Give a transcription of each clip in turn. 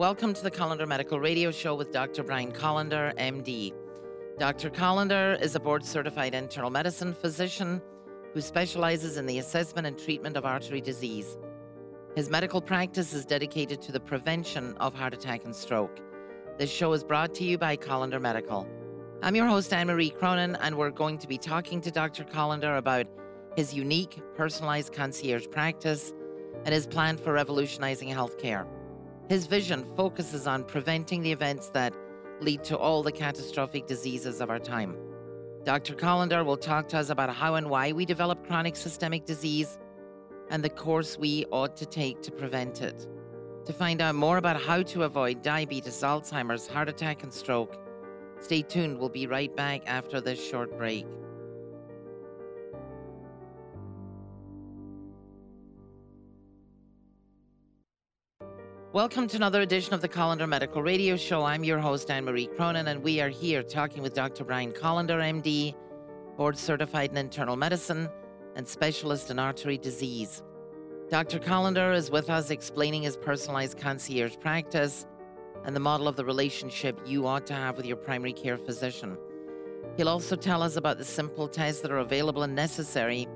Welcome to the Kolender Medical Radio Show with Dr. Brian Kolender, MD. Dr. Kolender is a board certified internal medicine physician who specializes in the assessment and treatment of artery disease. His medical practice is dedicated to the prevention of heart attack and stroke. This show is brought to you by Kolender Medical. I'm your host, Anne Marie Cronin, and we're going to be talking to Dr. Kolender about his unique, personalized concierge practice and his plan for revolutionizing healthcare. His vision focuses on preventing the events that lead to all the catastrophic diseases of our time. Dr. Kolender will talk to us about how and why we develop chronic systemic disease and the course we ought to take to prevent it. To find out more about how to avoid diabetes, Alzheimer's, heart attack, and stroke, stay tuned. We'll be right back after this short break. Welcome to another edition of the Kolender Medical Radio Show. I'm your host, Anne Marie Cronin, and we are here talking with Dr. Brian Kolender, MD, board certified in internal medicine and specialist in artery disease. Dr. Kolender is with us explaining his personalized concierge practice and the model of the relationship you ought to have with your primary care physician. He'll also tell us about the simple tests that are available and necessary,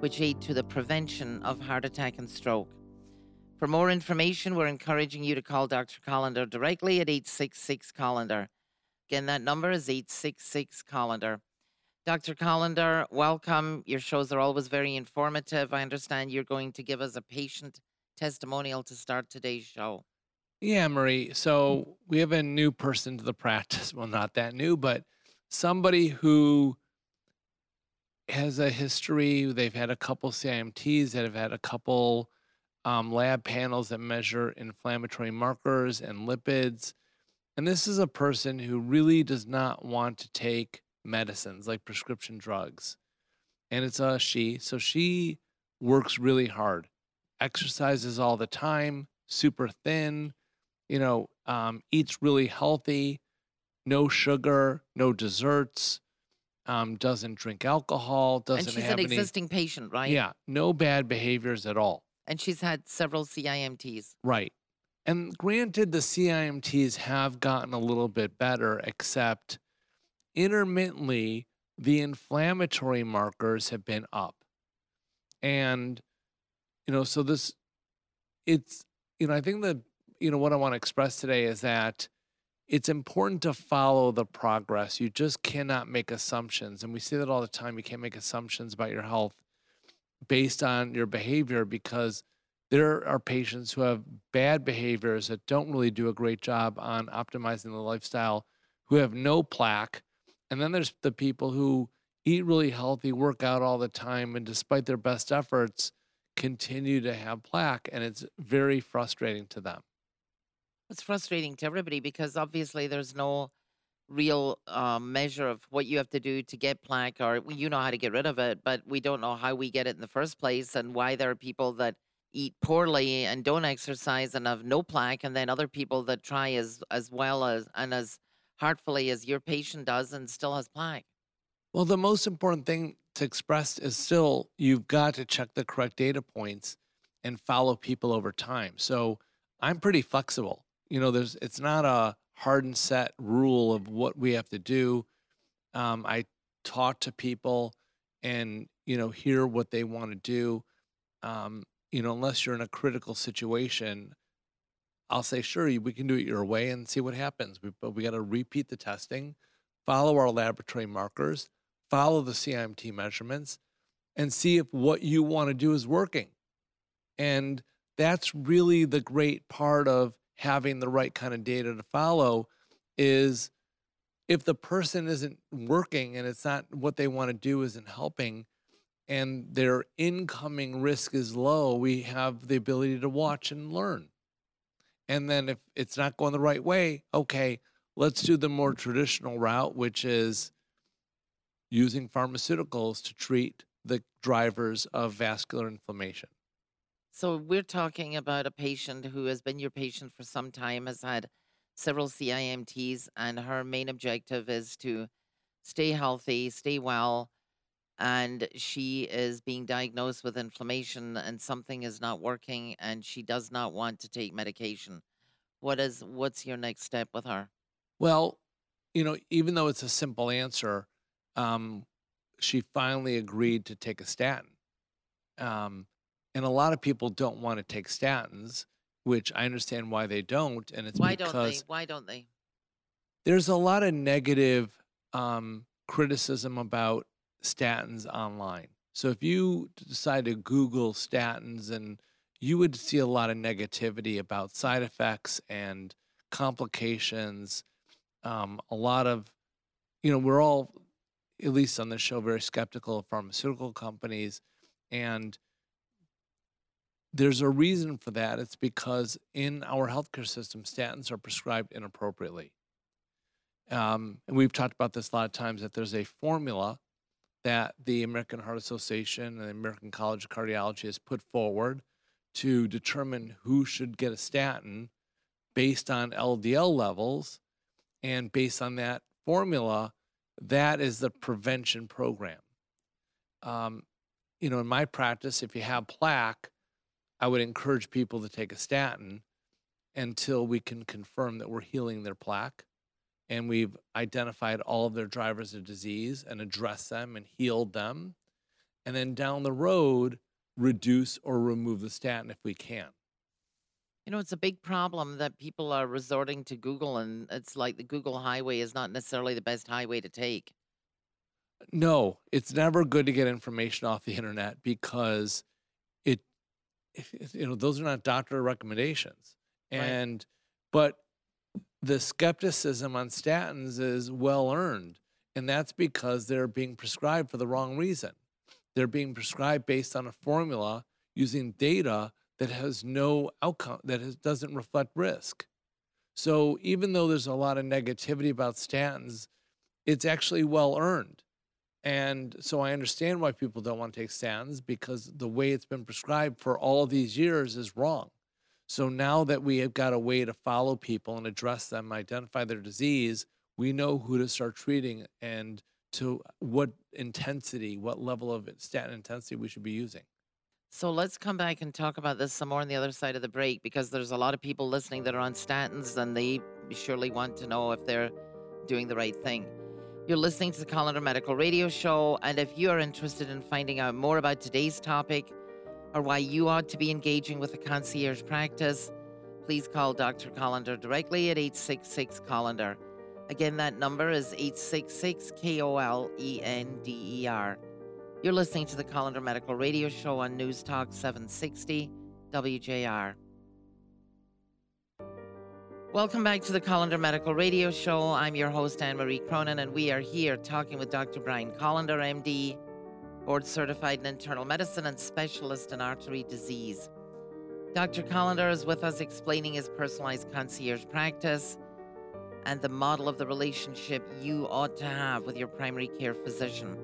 which aid to the prevention of heart attack and stroke. For more information, we're encouraging you to call Dr. Kolender directly at 866 Kolender. Again, that number is 866 Kolender. Dr. Kolender, welcome. Your shows are always very informative. I understand you're going to give us a patient testimonial to start today's show. Yeah, Marie. So we have a new person to the practice. Well, not that new, but somebody who has a history. They've had a couple CIMTs that have had a couple um, lab panels that measure inflammatory markers and lipids. And this is a person who really does not want to take medicines like prescription drugs. And it's a she. So she works really hard, exercises all the time, super thin, you know, um, eats really healthy, no sugar, no desserts, um, doesn't drink alcohol, doesn't and she's have an any. existing patient, right? Yeah, no bad behaviors at all. And she's had several CIMTs. Right. And granted, the CIMTs have gotten a little bit better, except intermittently, the inflammatory markers have been up. And, you know, so this, it's, you know, I think that, you know, what I want to express today is that it's important to follow the progress. You just cannot make assumptions. And we see that all the time. You can't make assumptions about your health based on your behavior because there are patients who have bad behaviors that don't really do a great job on optimizing the lifestyle, who have no plaque. And then there's the people who eat really healthy, work out all the time, and despite their best efforts, continue to have plaque. And it's very frustrating to them. It's frustrating to everybody because obviously there's no real uh, measure of what you have to do to get plaque, or well, you know how to get rid of it, but we don't know how we get it in the first place and why there are people that eat poorly and don't exercise and have no plaque, and then other people that try as as well as and as heartfully as your patient does and still has plaque. Well, the most important thing to express is still you've got to check the correct data points and follow people over time. So I'm pretty flexible. You know, there's it's not a hard and set rule of what we have to do. Um, I talk to people and you know hear what they want to do. Um, you know, unless you're in a critical situation, I'll say sure we can do it your way and see what happens. We, but we got to repeat the testing, follow our laboratory markers, follow the CIMT measurements, and see if what you want to do is working. And that's really the great part of having the right kind of data to follow is if the person isn't working and it's not what they want to do isn't helping and their incoming risk is low, we have the ability to watch and learn. And then if it's not going the right way, okay, let's do the more traditional route, which is using pharmaceuticals to treat the drivers of vascular inflammation. So we're talking about a patient who has been your patient for some time, has had several CIMTs, and her main objective is to stay healthy, stay well, and she is being diagnosed with inflammation and something is not working and she does not want to take medication. What is what's your next step with her? Well, you know, even though it's a simple answer, um, she finally agreed to take a statin. Um, and a lot of people don't want to take statins, which I understand why they don't. And it's Why don't they? because Why don't they? there's a lot of negative um, criticism about statins online. So if you decide to Google statins, and you would see a lot of negativity about side effects and complications. Um, a lot of, you know, we're all, at least on this show, very skeptical of pharmaceutical companies, and there's a reason for that. It's because in our healthcare system, statins are prescribed inappropriately. Um, and we've talked about this a lot of times that there's a formula that the American Heart Association and the American College of Cardiology has put forward to determine who should get a statin based on LDL levels. And based on that formula, that is the prevention program. Um, you know, in my practice, if you have plaque, I would encourage people to take a statin until we can confirm that we're healing their plaque and we've identified all of their drivers of disease and addressed them and healed them. And then down the road, reduce or remove the statin if we can. You know, it's a big problem that people are resorting to Google, and it's like the Google highway is not necessarily the best highway to take. No, it's never good to get information off the internet because you know, those are not doctor recommendations. Right. And, but the skepticism on statins is well earned. And that's because they're being prescribed for the wrong reason. They're being prescribed based on a formula using data that has no outcome, that has, doesn't reflect risk. So even though there's a lot of negativity about statins, it's actually well earned. And so I understand why people don't want to take statins because the way it's been prescribed for all these years is wrong. So now that we have got a way to follow people and address them, identify their disease, we know who to start treating and to what intensity, what level of statin intensity we should be using. So let's come back and talk about this some more on the other side of the break because there's a lot of people listening that are on statins and they surely want to know if they're doing the right thing. You're listening to the Kolender Medical Radio Show, and if you are interested in finding out more about today's topic or why you ought to be engaging with a concierge practice, please call Dr. Kolender directly at 866 Kolender. Again, that number is 866 K O L E N D E R. You're listening to the Kolender Medical Radio Show on News Talk 760 WJR. Welcome back to the Kolender Medical Radio Show. I'm your host, Anne Marie Cronin, and we are here talking with Dr. Brian Kolender, MD, board certified in internal medicine and specialist in artery disease. Dr. Kolender is with us explaining his personalized concierge practice and the model of the relationship you ought to have with your primary care physician.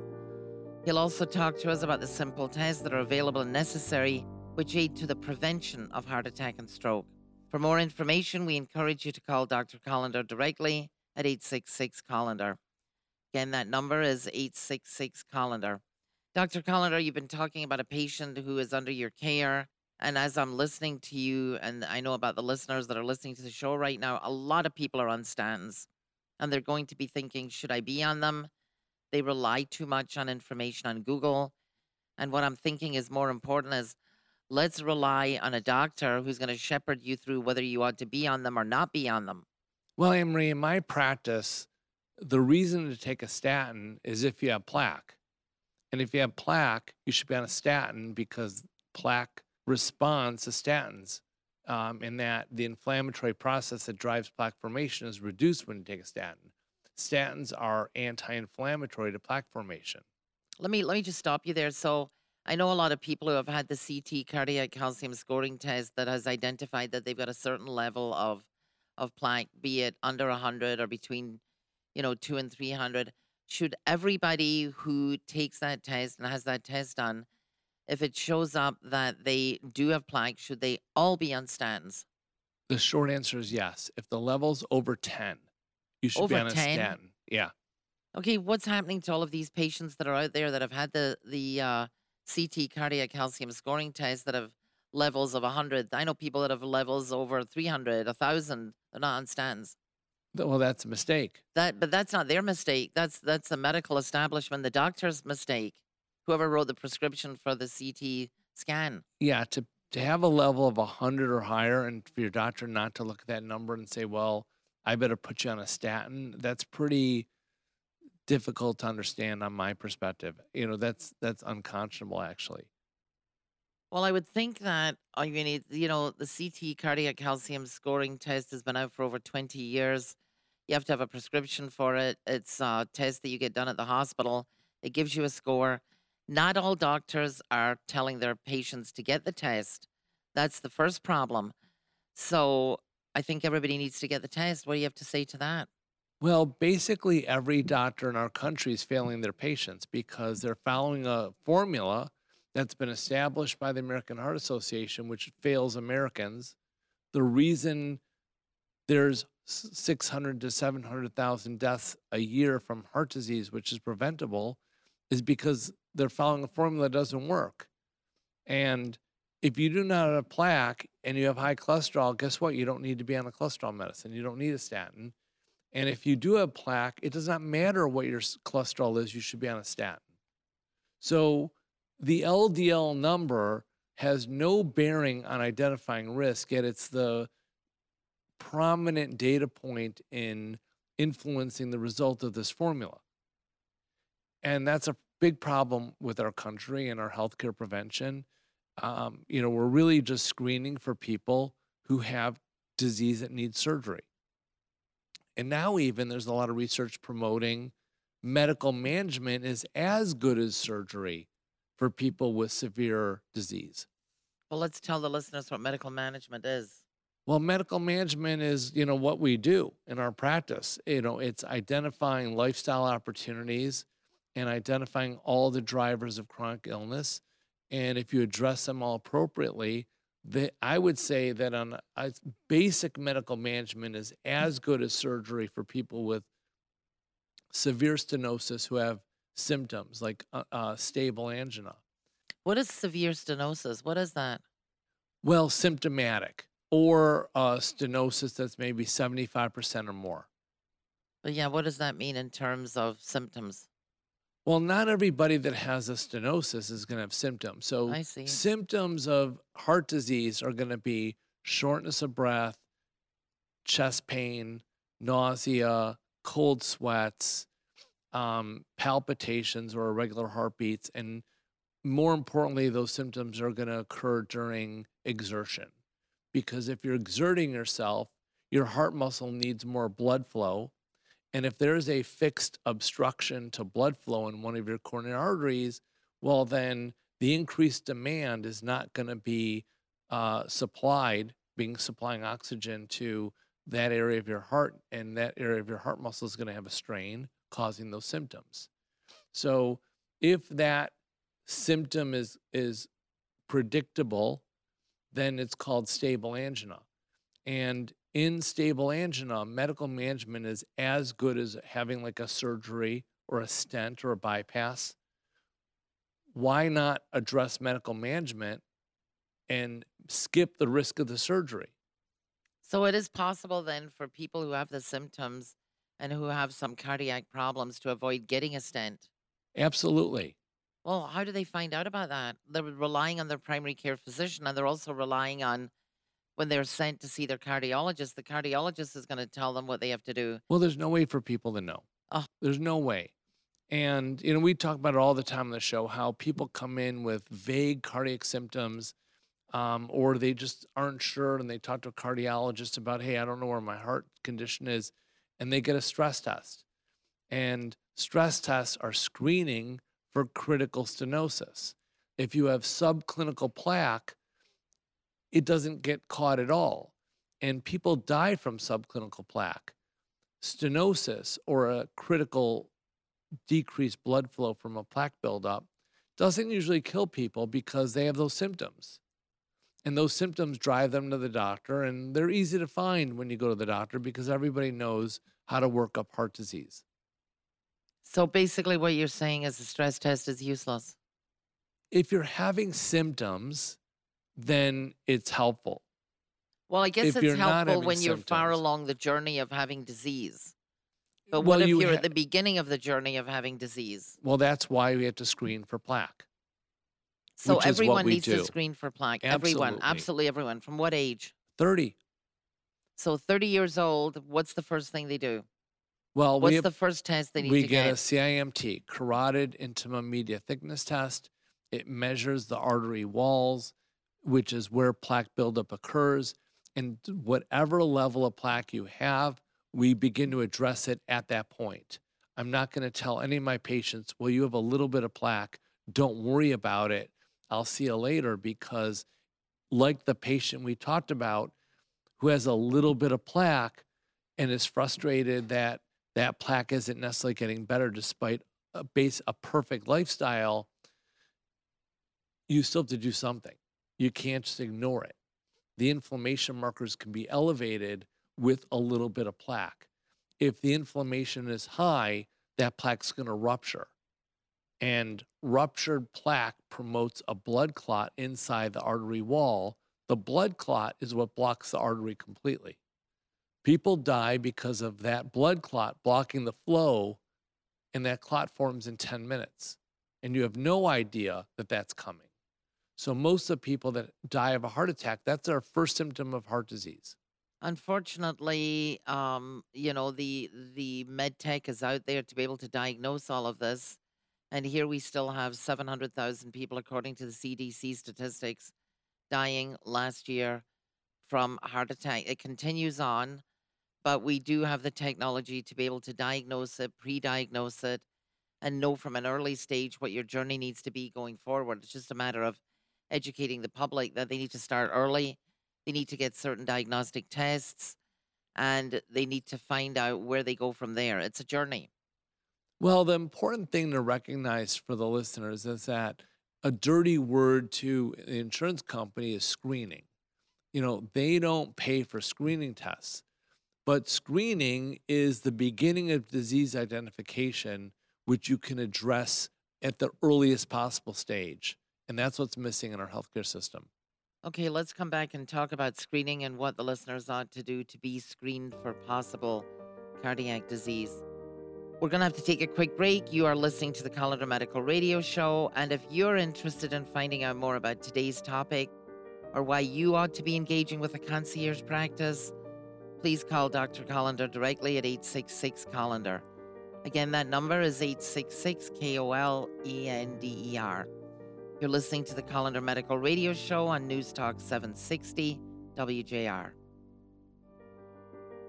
He'll also talk to us about the simple tests that are available and necessary, which aid to the prevention of heart attack and stroke. For more information, we encourage you to call Dr. Kolender directly at 866 Kolender. Again, that number is 866 Kolender. Dr. Kolender, you've been talking about a patient who is under your care. And as I'm listening to you, and I know about the listeners that are listening to the show right now, a lot of people are on statins and they're going to be thinking, should I be on them? They rely too much on information on Google. And what I'm thinking is more important is let's rely on a doctor who's going to shepherd you through whether you ought to be on them or not be on them. Well, Emery, in my practice, the reason to take a statin is if you have plaque. And if you have plaque, you should be on a statin because plaque responds to statins. Um, in that the inflammatory process that drives plaque formation is reduced when you take a statin. Statins are anti-inflammatory to plaque formation. Let me let me just stop you there. So I know a lot of people who have had the CT cardiac calcium scoring test that has identified that they've got a certain level of of plaque, be it under 100 or between, you know, 2 and 300. Should everybody who takes that test and has that test done, if it shows up that they do have plaque, should they all be on statins? The short answer is yes. If the level's over 10, you should be on a 10? statin. Yeah. Okay, what's happening to all of these patients that are out there that have had the the uh, CT cardiac calcium scoring test that have levels of 100. I know people that have levels over 300, 1,000. They're not on statins. Th- Well, that's a mistake. That, but that's not their mistake. That's that's the medical establishment, the doctor's mistake. Whoever wrote the prescription for the CT scan. Yeah, to to have a level of 100 or higher and for your doctor not to look at that number and say, "Well, I better put you on a statin." That's pretty difficult to understand on my perspective. You know, that's that's unconscionable actually. Well, I would think that uh, you need, you know, the CT cardiac calcium scoring test has been out for over 20 years. You have to have a prescription for it. It's a test that you get done at the hospital. It gives you a score. Not all doctors are telling their patients to get the test. That's the first problem. So I think everybody needs to get the test. What do you have to say to that? Well, basically every doctor in our country is failing their patients because they're following a formula that's been established by the American Heart Association, which fails Americans. The reason there's 600 to 700,000 deaths a year from heart disease, which is preventable, is because they're following a formula that doesn't work. And if you do not have a plaque and you have high cholesterol, guess what? You don't need to be on a cholesterol medicine. You don't need a statin. And if you do have plaque, it does not matter what your cholesterol is, you should be on a statin. So the LDL number has no bearing on identifying risk, yet it's the prominent data point in influencing the result of this formula. And that's a big problem with our country and our healthcare prevention. Um, you know, we're really just screening for people who have disease that needs surgery. And now, even there's a lot of research promoting medical management is as good as surgery for people with severe disease. Well, let's tell the listeners what medical management is. Well, medical management is, you know, what we do in our practice. You know, it's identifying lifestyle opportunities and identifying all the drivers of chronic illness. And if you address them all appropriately, the, I would say that on a basic medical management is as good as surgery for people with severe stenosis who have symptoms like uh, uh, stable angina. What is severe stenosis? What is that? Well, symptomatic or uh, stenosis that's maybe 75% or more. But yeah, what does that mean in terms of symptoms? Well, not everybody that has a stenosis is going to have symptoms. So, I see. symptoms of heart disease are going to be shortness of breath, chest pain, nausea, cold sweats, um, palpitations or irregular heartbeats. And more importantly, those symptoms are going to occur during exertion. Because if you're exerting yourself, your heart muscle needs more blood flow. And if there's a fixed obstruction to blood flow in one of your coronary arteries, well, then the increased demand is not going to be uh, supplied, being supplying oxygen to that area of your heart, and that area of your heart muscle is going to have a strain, causing those symptoms. So, if that symptom is is predictable, then it's called stable angina. And in stable angina, medical management is as good as having like a surgery or a stent or a bypass. Why not address medical management and skip the risk of the surgery? So it is possible then for people who have the symptoms and who have some cardiac problems to avoid getting a stent. Absolutely. Well, how do they find out about that? They're relying on their primary care physician and they're also relying on when they're sent to see their cardiologist, the cardiologist is going to tell them what they have to do. Well, there's no way for people to know. Oh. There's no way. And, you know, we talk about it all the time on the show how people come in with vague cardiac symptoms um, or they just aren't sure and they talk to a cardiologist about, hey, I don't know where my heart condition is. And they get a stress test. And stress tests are screening for critical stenosis. If you have subclinical plaque, it doesn't get caught at all. And people die from subclinical plaque. Stenosis or a critical decreased blood flow from a plaque buildup doesn't usually kill people because they have those symptoms. And those symptoms drive them to the doctor, and they're easy to find when you go to the doctor because everybody knows how to work up heart disease. So basically, what you're saying is the stress test is useless. If you're having symptoms, then it's helpful. Well, I guess If it's helpful when you're far along the journey of having disease. But well, what if you you're ha- at the beginning of the journey of having disease? well, that's why we have to screen for plaque. So Which is what everyone needs do. to screen for plaque. Everyone, Absolutely. absolutely everyone. From what age? 30. So 30 years old, what's the first thing they do? Well, What's we have, the first test they need we to get, We get? a CIMT, carotid intima media thickness test. It measures the artery walls, which is where plaque buildup occurs. And whatever level of plaque you have, we begin to address it at that point. I'm not going to tell any of my patients, well, you have a little bit of plaque. Don't worry about it. I'll see you later because, like the patient we talked about who has a little bit of plaque and is frustrated that that plaque isn't necessarily getting better despite a base a perfect lifestyle you still have to do something you can't just ignore it. The inflammation markers can be elevated with a little bit of plaque. If the inflammation is high that plaque's going to rupture. And ruptured plaque promotes a blood clot inside the artery wall. The blood clot is what blocks the artery completely. People die because of that blood clot blocking the flow, and that clot forms in 10 minutes. And you have no idea that that's coming. So, most of the people that die of a heart attack, that's our first symptom of heart disease. Unfortunately, um, you know, the the med tech is out there to be able to diagnose all of this. And here we still have 700,000 people, according to the CDC statistics, dying last year from heart attack. It continues on, but we do have the technology to be able to diagnose it, pre diagnose it, and know from an early stage what your journey needs to be going forward. It's just a matter of educating the public that they need to start early, they need to get certain diagnostic tests, and they need to find out where they go from there. It's a journey. Well, the important thing to recognize for the listeners is that a dirty word to the insurance company is screening. You know, they don't pay for screening tests, but screening is the beginning of disease identification, which you can address at the earliest possible stage. And that's what's missing in our healthcare system. Okay, let's come back and talk about screening and what the listeners ought to do to be screened for possible cardiac disease. We're going to have to take a quick break. You are listening to the Kolender Medical Radio Show. And if you're interested in finding out more about today's topic or why you ought to be engaging with a concierge practice, please call Dr. Kolender directly at 866 Kolender. Again, that number is 866 K O L E N D E R. You're listening to the Kolender Medical Radio Show on News Talk 760 WJR.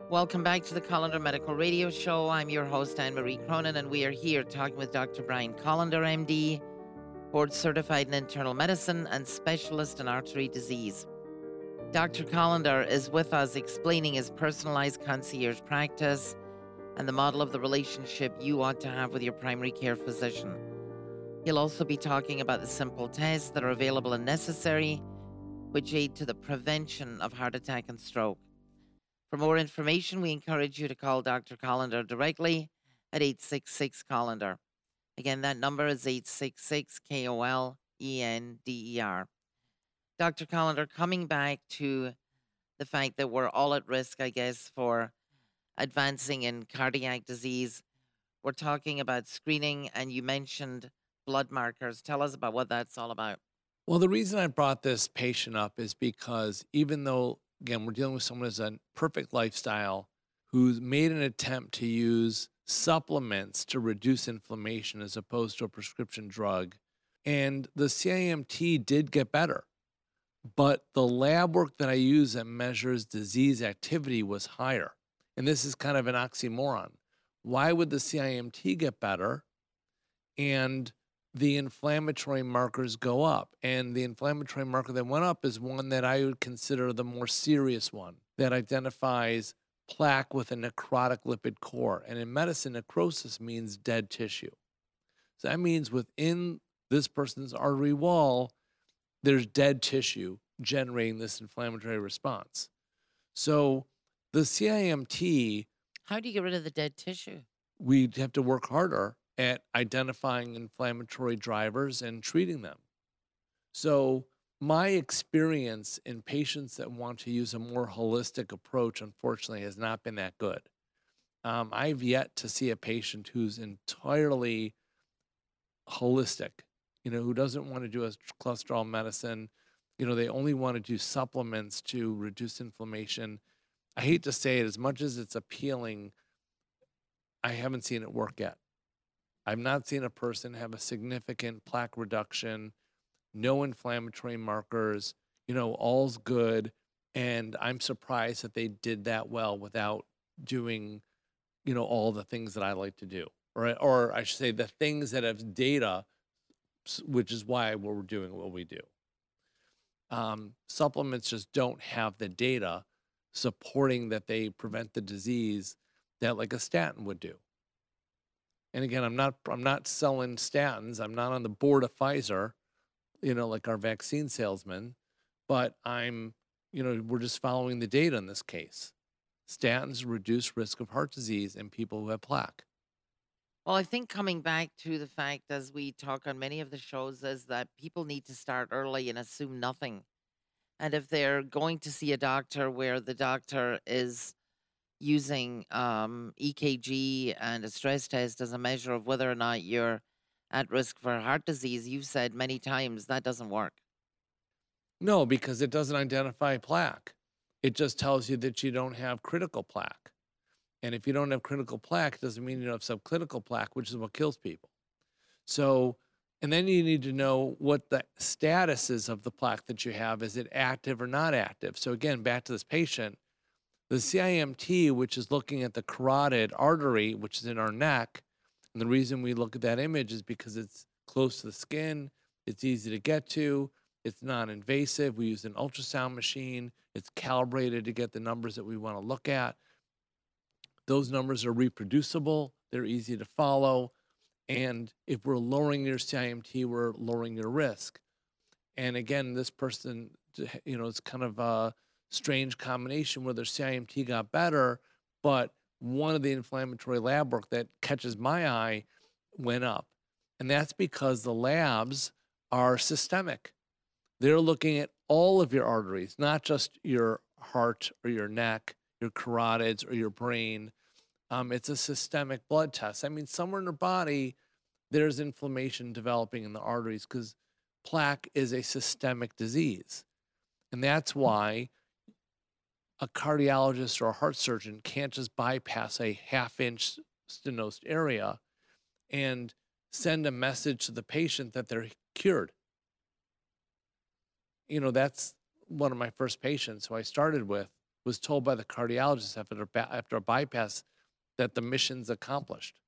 Welcome back to the Kolender Medical Radio Show. I'm your host, Anne Marie Cronin, and we are here talking with Dr. Brian Kolender, MD, board certified in internal medicine and specialist in artery disease. Dr. Kolender is with us explaining his personalized concierge practice and the model of the relationship you ought to have with your primary care physician. He'll also be talking about the simple tests that are available and necessary, which aid to the prevention of heart attack and stroke. For more information, we encourage you to call Dr. Kolender directly at 866 Kolender. Again, that number is 866 K O L E N D E R. Dr. Kolender, coming back to the fact that we're all at risk, I guess, for advancing in cardiac disease, we're talking about screening, and you mentioned blood markers. Tell us about what that's all about. Well, the reason I brought this patient up is because even though, again, we're dealing with someone who's a perfect lifestyle who's made an attempt to use supplements to reduce inflammation as opposed to a prescription drug, and the CIMT did get better. But the lab work that I use that measures disease activity was higher. And this is kind of an oxymoron. Why would the CIMT get better and the inflammatory markers go up? And the inflammatory marker that went up is one that I would consider the more serious one that identifies plaque with a necrotic lipid core. And in medicine, necrosis means dead tissue. So that means within this person's artery wall, there's dead tissue generating this inflammatory response. So the CIMT, How do you get rid of the dead tissue? We'd have to work harder at identifying inflammatory drivers and treating them. So my experience in patients that want to use a more holistic approach, unfortunately, has not been that good. Um, I've yet to see a patient who's entirely holistic, you know, who doesn't want to do a cholesterol medicine. You know, they only want to do supplements to reduce inflammation. I hate to say it, as much as it's appealing, I haven't seen it work yet. I've not seen a person have a significant plaque reduction, no inflammatory markers, you know, all's good. And I'm surprised that they did that well without doing, you know, all the things that I like to do. Or, or I should say, the things that have data, which is why we're doing what we do. Um, supplements just don't have the data supporting that they prevent the disease that like a statin would do. And again, I'm not I'm not selling statins. I'm not on the board of Pfizer, you know, like our vaccine salesman, but I'm, you know, we're just following the data in this case. Statins reduce risk of heart disease in people who have plaque. Well, I think coming back to the fact, as we talk on many of the shows, is that people need to start early and assume nothing. And if they're going to see a doctor where the doctor is using um, EKG and a stress test as a measure of whether or not you're at risk for heart disease, you've said many times that doesn't work. No, because it doesn't identify plaque. It just tells you that you don't have critical plaque. And if you don't have critical plaque, it doesn't mean you don't have subclinical plaque, which is what kills people. So, and then you need to know what the status is of the plaque that you have. Is it active or not active? So, again, back to this patient, the CIMT, which is looking at the carotid artery, which is in our neck, and the reason we look at that image is because it's close to the skin, it's easy to get to, it's non invasive. We use an ultrasound machine, it's calibrated to get the numbers that we want to look at. Those numbers are reproducible, they're easy to follow. And if we're lowering your CIMT, we're lowering your risk. And again, this person, you know, it's kind of a strange combination where their CIMT got better, but one of the inflammatory lab work that catches my eye went up. And that's because the labs are systemic. They're looking at all of your arteries, not just your heart or your neck, your carotids or your brain. Um, it's a systemic blood test. I mean, somewhere in the body, there's inflammation developing in the arteries because plaque is a systemic disease. And that's why a cardiologist or a heart surgeon can't just bypass a half inch stenosed area and send a message to the patient that they're cured. You know, that's one of my first patients who I started with was told by the cardiologist after, after a bypass that the mission's accomplished.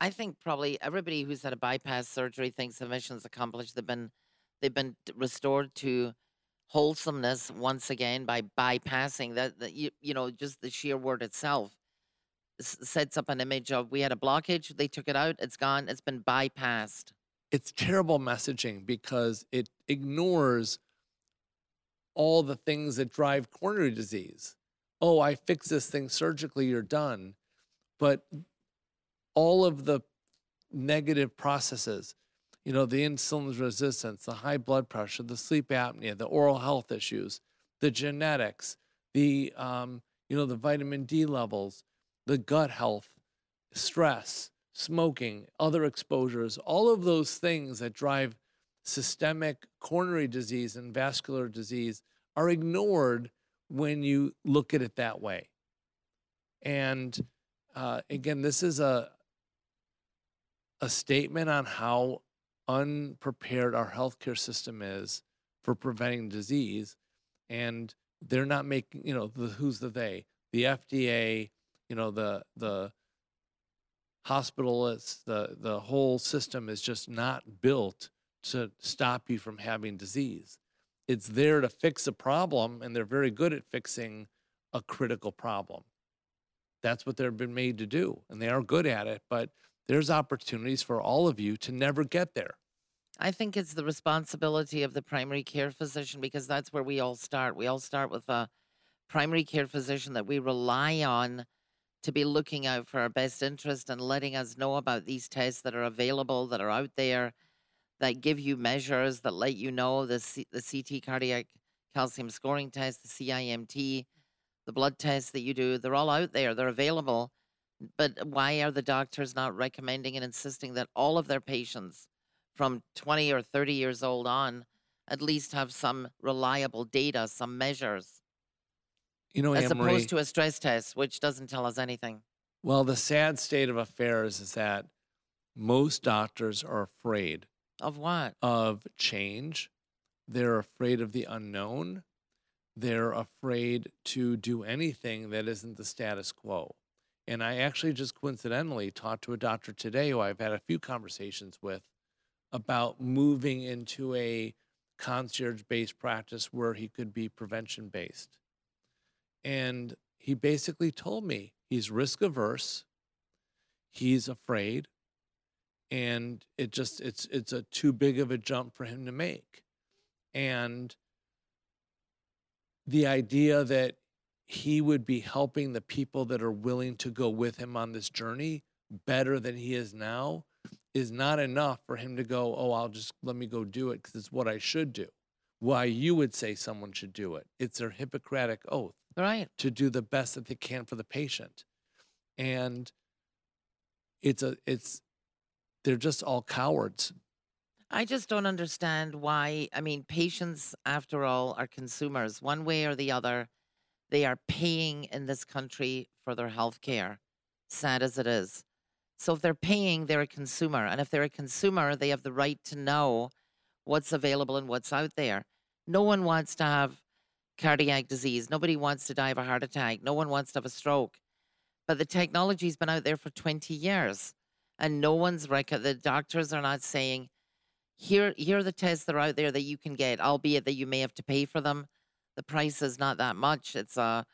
I think probably everybody who's had a bypass surgery thinks the mission's accomplished. They've been they've been restored to wholesomeness once again by bypassing that, that you, you know just the sheer word itself sets up an image of we had a blockage they took it out it's gone it's been bypassed It's terrible messaging because it ignores all the things that drive coronary disease. Oh, I fix this thing surgically, you're done. But all of the negative processes, you know, the insulin resistance, the high blood pressure, the sleep apnea, the oral health issues, the genetics, the, um, you know, the vitamin D levels, the gut health, stress, smoking, other exposures, all of those things that drive systemic coronary disease and vascular disease are ignored when you look at it that way. And uh, again, this is a a statement on how unprepared our healthcare system is for preventing disease, and they're not making you know the who's the they the FDA, you know the the hospitalists, the the whole system is just not built to stop you from having disease. It's there to fix a problem, and they're very good at fixing a critical problem. That's what they've been made to do, and they are good at it. But there's opportunities for all of you to never get there. i think it's the responsibility of the primary care physician because that's where we all start we all start with a primary care physician that we rely on to be looking out for our best interest and letting us know about these tests that are available that are out there that give you measures that let you know the C- the CT cardiac calcium scoring test, the CIMT, the blood tests that you do. They're all out there. They're available. But why are the doctors not recommending and insisting that all of their patients from 20 or 30 years old on at least have some reliable data, some measures, You know, as Anne Marie, opposed to a stress test, which doesn't tell us anything? well, the sad state of affairs is that most doctors are afraid Of what? of change. They're afraid of the unknown. They're afraid to do anything that isn't the status quo. And I actually just coincidentally talked to a doctor today who I've had a few conversations with about moving into a concierge based practice where he could be prevention based. And he basically told me he's risk averse, he's afraid, and it just it's it's a too big of a jump for him to make. And the idea that he would be helping the people that are willing to go with him on this journey better than he is now is not enough for him to go, oh, I'll just let me go do it because it's what I should do. Why you would say someone should do it. It's their Hippocratic oath Right. to do the best that they can for the patient. And it's a it's they're just all cowards. I just don't understand why. I mean, patients, after all, are consumers. One way or the other, they are paying in this country for their health care, sad as it is. So if they're paying, they're a consumer. And if they're a consumer, they have the right to know what's available and what's out there. No one wants to have cardiac disease. Nobody wants to die of a heart attack. No one wants to have a stroke. But the technology's been out there for 20 years. And no one's rec- the doctors are not saying, here, here are the tests that are out there that you can get, albeit that you may have to pay for them. The price is not that much. It's uh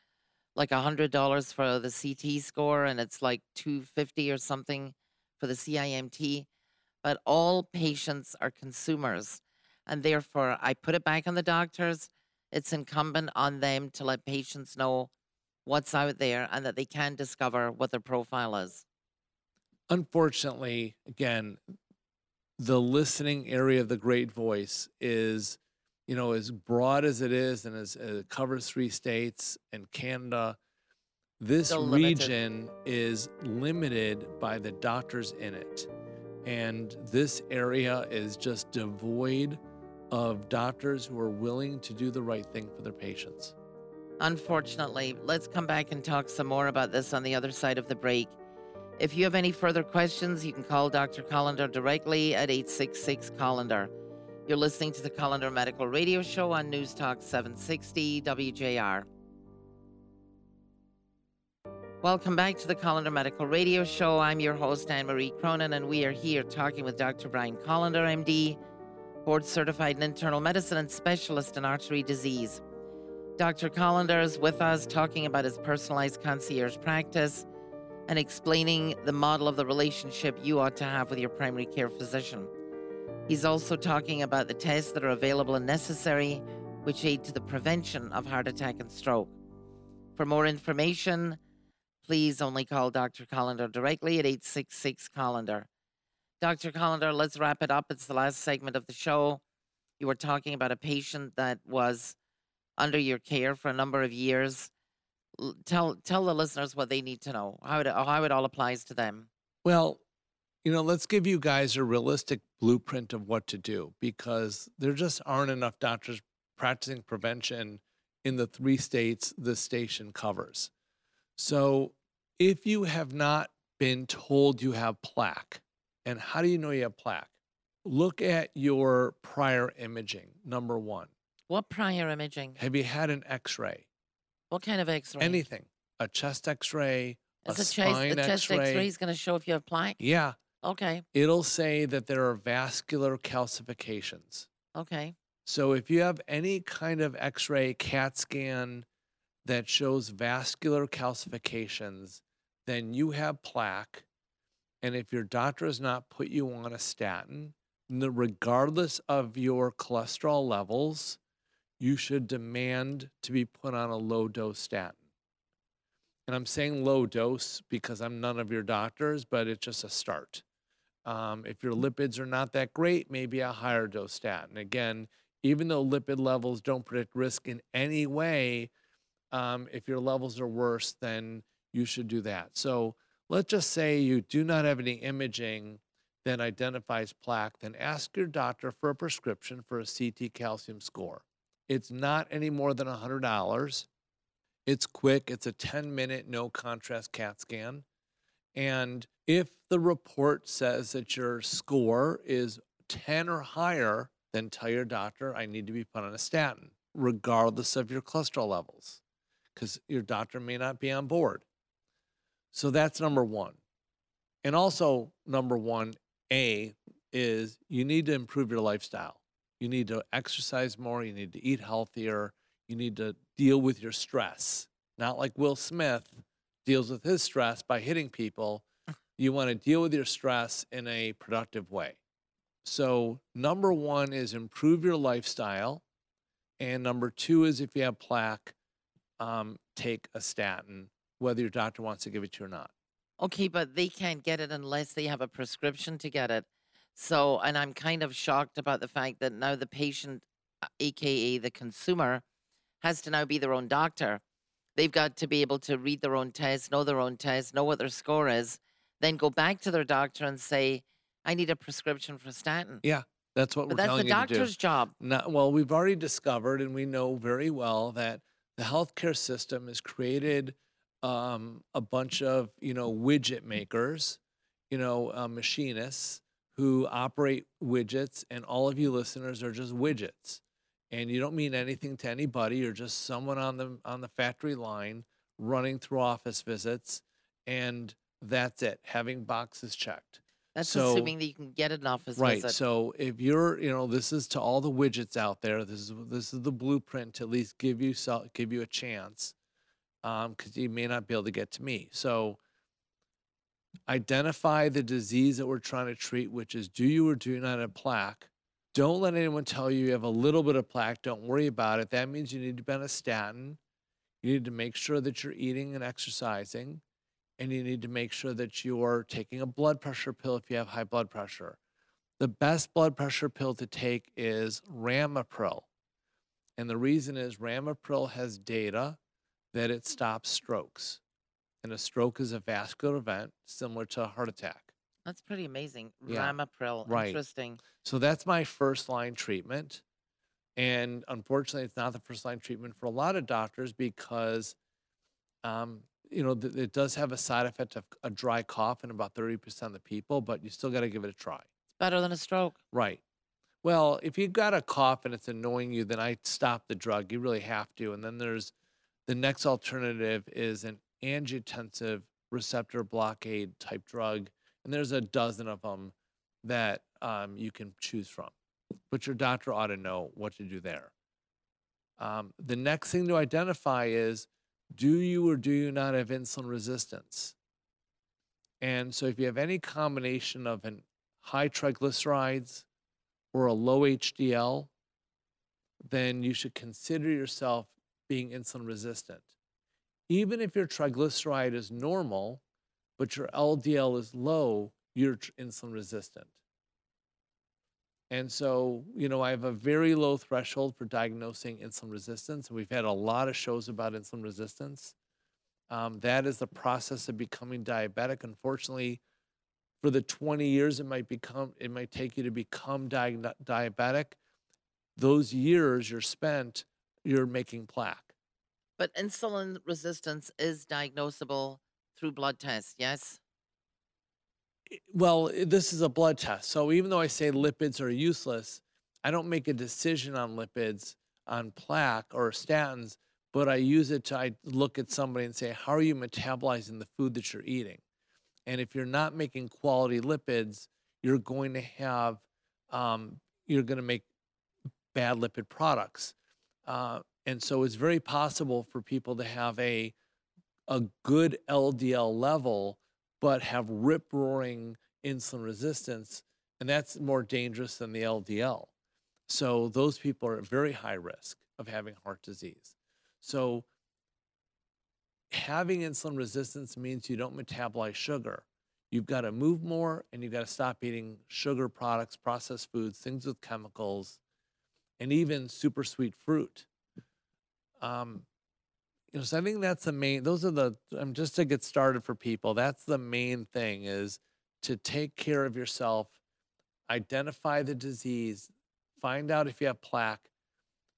like a hundred dollars for the CT score, and it's like two fifty or something for the CIMT. But all patients are consumers, and therefore I put it back on the doctors. It's incumbent on them to let patients know what's out there and that they can discover what their profile is. Unfortunately, again, the listening area of the great voice is, you know, as broad as it is and as uh, it covers three states and Canada. This Still limited. region is limited by the doctors in it. And this area is just devoid of doctors who are willing to do the right thing for their patients. Unfortunately, let's come back and talk some more about this on the other side of the break. If you have any further questions, you can call Dr. Kolender directly at 866 Kolender. You're listening to the Kolender Medical Radio Show on News Talk 760 WJR. Welcome back to the Kolender Medical Radio Show. I'm your host, Anne Marie Cronin, and we are here talking with Dr. Brian Kolender, MD, board certified in internal medicine and specialist in artery disease. Dr. Kolender is with us talking about his personalized concierge practice and explaining the model of the relationship you ought to have with your primary care physician. He's also talking about the tests that are available and necessary, which aid to the prevention of heart attack and stroke. For more information, please only call Dr. Kolender directly at 866 Kolender. Dr. Kolender, let's wrap it up. It's the last segment of the show. You were talking about a patient that was under your care for a number of years. Tell tell the listeners what they need to know, how it how it all applies to them. Well, you know, let's give you guys a realistic blueprint of what to do because there just aren't enough doctors practicing prevention in the three states this station covers. So, if you have not been told you have plaque, and how do you know you have plaque? Look at your prior imaging, number one. What prior imaging? Have you had an x ray? What kind of X-ray? Anything? A chest x ray, a Is a chest, spine a chest x-ray. X-ray is going to show if you have plaque. Yeah, Okay, it'll say that there are vascular calcifications. okay, So if you have any kind of x ray, CAT scan that shows vascular calcifications, then you have plaque. And if your doctor has not put you on a statin, regardless of your cholesterol levels, you should demand to be put on a low dose statin. And I'm saying low dose because I'm none of your doctors, but it's just a start. Um, if your lipids are not that great, maybe a higher dose statin. Again, even though lipid levels don't predict risk in any way, um, if your levels are worse, then you should do that. So let's just say you do not have any imaging that identifies plaque, then ask your doctor for a prescription for a CT calcium score. It's not any more than $100. It's quick, it's a 10 minute no contrast CAT scan. And if the report says that your score is 10 or higher, then tell your doctor, I need to be put on a statin, regardless of your cholesterol levels, because your doctor may not be on board. So that's number one. And also, number one, A, is you need to improve your lifestyle. You need to exercise more, you need to eat healthier, you need to deal with your stress. Not like Will Smith deals with his stress by hitting people. You want to deal with your stress in a productive way. So, number one is improve your lifestyle. And number two is if you have plaque, um, take a statin, whether your doctor wants to give it to you or not. Okay, but they can't get it unless they have a prescription to get it. So, and I'm kind of shocked about the fact that now the patient, aka the consumer, has to now be their own doctor. They've got to be able to read their own test, know their own test, know what their score is, then go back to their doctor and say, I need a prescription for statin. Yeah, that's what But we're that's the telling you to do. doctor's job. Not, well, we've already discovered and we know very well that the healthcare system has created um, a bunch of, you know, widget makers, you know, uh, machinists who operate widgets, and all of you listeners are just widgets. And you don't mean anything to anybody. You're just someone on the on the factory line running through office visits, and that's it. Having boxes checked. That's So- assuming that you can get an office Right. visit. So if you're, you know, this is to all the widgets out there. This is this is the blueprint to at least give you give you a chance, um, because you may not be able to get to me. So identify the disease that we're trying to treat, which is do you or do you not have plaque. Don't let anyone tell you you have a little bit of plaque. Don't worry about it. That means you need to be on a statin. You need to make sure that you're eating and exercising and you need to make sure that you're taking a blood pressure pill if you have high blood pressure. The best blood pressure pill to take is Ramipril. And the reason is Ramipril has data that it stops strokes. And a stroke is a vascular event similar to a heart attack. That's pretty amazing. Yeah, Ramipril. right. Interesting. So that's my first line treatment. And unfortunately, it's not the first line treatment for a lot of doctors because, um, you know, th- it does have a side effect of a dry cough in about 30% of the people, but you still got to give it a try. It's better than a stroke. Right. Well, if you've got a cough and it's annoying you, then I stop the drug. You really have to. And then there's the next alternative is an angiotensin receptor blockade type drug. And there's a dozen of them that um, you can choose from. But your doctor ought to know what to do there. Um, the next thing to identify is do you or do you not have insulin resistance? And so if you have any combination of an high triglycerides or a low HDL, then you should consider yourself being insulin resistant. Even if your triglyceride is normal, but your LDL is low, you're insulin resistant. And so, you know, I have a very low threshold for diagnosing insulin resistance. and We've had a lot of shows about insulin resistance. Um, that is the process of becoming diabetic. Unfortunately, for the 20 years it might become, it might take you to become diag- diabetic. Those years you're spent, you're making plaque. But insulin resistance is diagnosable through blood tests, yes? Well, this is a blood test. So even though I say lipids are useless, I don't make a decision on lipids, on plaque or statins, but I use it to I look at somebody and say, how are you metabolizing the food that you're eating? And if you're not making quality lipids, you're going to have, um, you're going to make bad lipid products. Uh, and so it's very possible for people to have a a good LDL level, but have rip roaring insulin resistance, and that's more dangerous than the LDL. So those people are at very high risk of having heart disease. So having insulin resistance means you don't metabolize sugar. You've got to move more and you've got to stop eating sugar products, processed foods, things with chemicals, and even super sweet fruit. Um, you know, so I think that's the main. Those are the. Um, just to get started for people. That's the main thing is to take care of yourself, identify the disease, find out if you have plaque.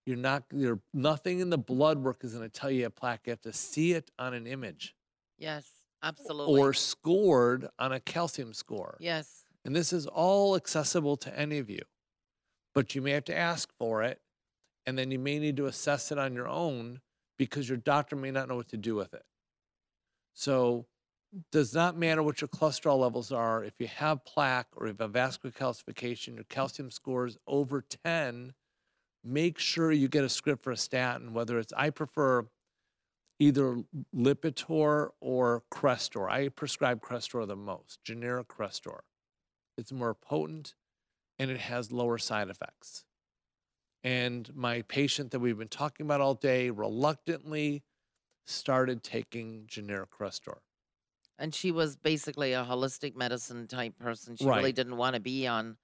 You're not. You're nothing in the blood work is going to tell you have plaque. You have to see it on an image. Yes, absolutely. Or scored on a calcium score. yes, And this is all accessible to any of you, but you may have to ask for it. And then you may need to assess it on your own because your doctor may not know what to do with it. So, does not matter what your cholesterol levels are. If you have plaque or if you have vascular calcification, your calcium score is over 10, make sure you get a script for a statin, whether it's, I prefer either Lipitor or Crestor. I prescribe Crestor the most, generic Crestor. It's more potent and it has lower side effects. And my patient that we've been talking about all day reluctantly started taking generic Crestor. and she was basically a holistic medicine type person. She really didn't want to be on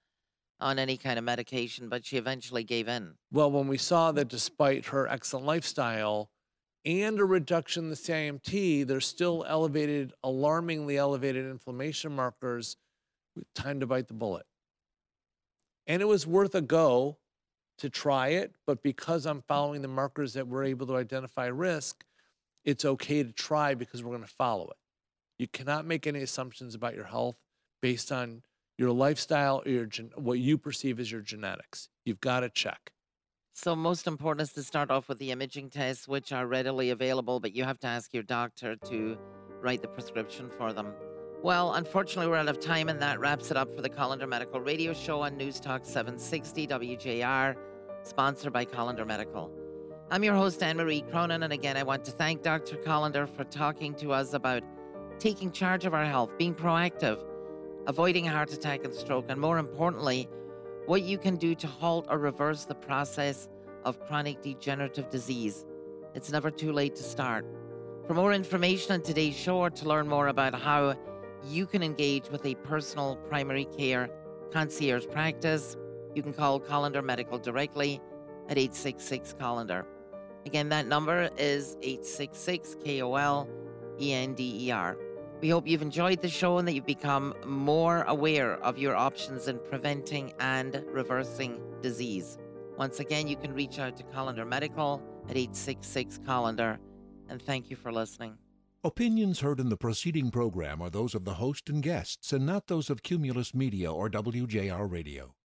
on any kind of medication, but she eventually gave in. Well, when we saw that despite her excellent lifestyle and a reduction in the CIMT, there's still elevated, alarmingly elevated inflammation markers, time to bite the bullet. And it was worth a go to try it, but because I'm following the markers that we're able to identify risk, it's okay to try because we're going to follow it. You cannot make any assumptions about your health based on your lifestyle or your gen- what you perceive as your genetics. You've got to check. So most important is to start off with the imaging tests, which are readily available, but you have to ask your doctor to write the prescription for them. Well, unfortunately, we're out of time, and that wraps it up for the Kolender Medical Radio Show on News Talk 760 WJR, sponsored by Kolender Medical. I'm your host, Anne Marie Cronin, and again, I want to thank Dr. Kolender for talking to us about taking charge of our health, being proactive, avoiding heart attack and stroke, and more importantly, what you can do to halt or reverse the process of chronic degenerative disease. It's never too late to start. For more information on today's show or to learn more about how you can engage with a personal primary care concierge practice, you can call Kolender Medical directly at 866 Kolender. Again, that number is 866 K O L E N D E R. We hope you've enjoyed the show and that you've become more aware of your options in preventing and reversing disease. Once again, you can reach out to Kolender Medical at 866 Kolender. And thank you for listening. Opinions heard in the preceding program are those of the host and guests and not those of Cumulus Media or WJR Radio.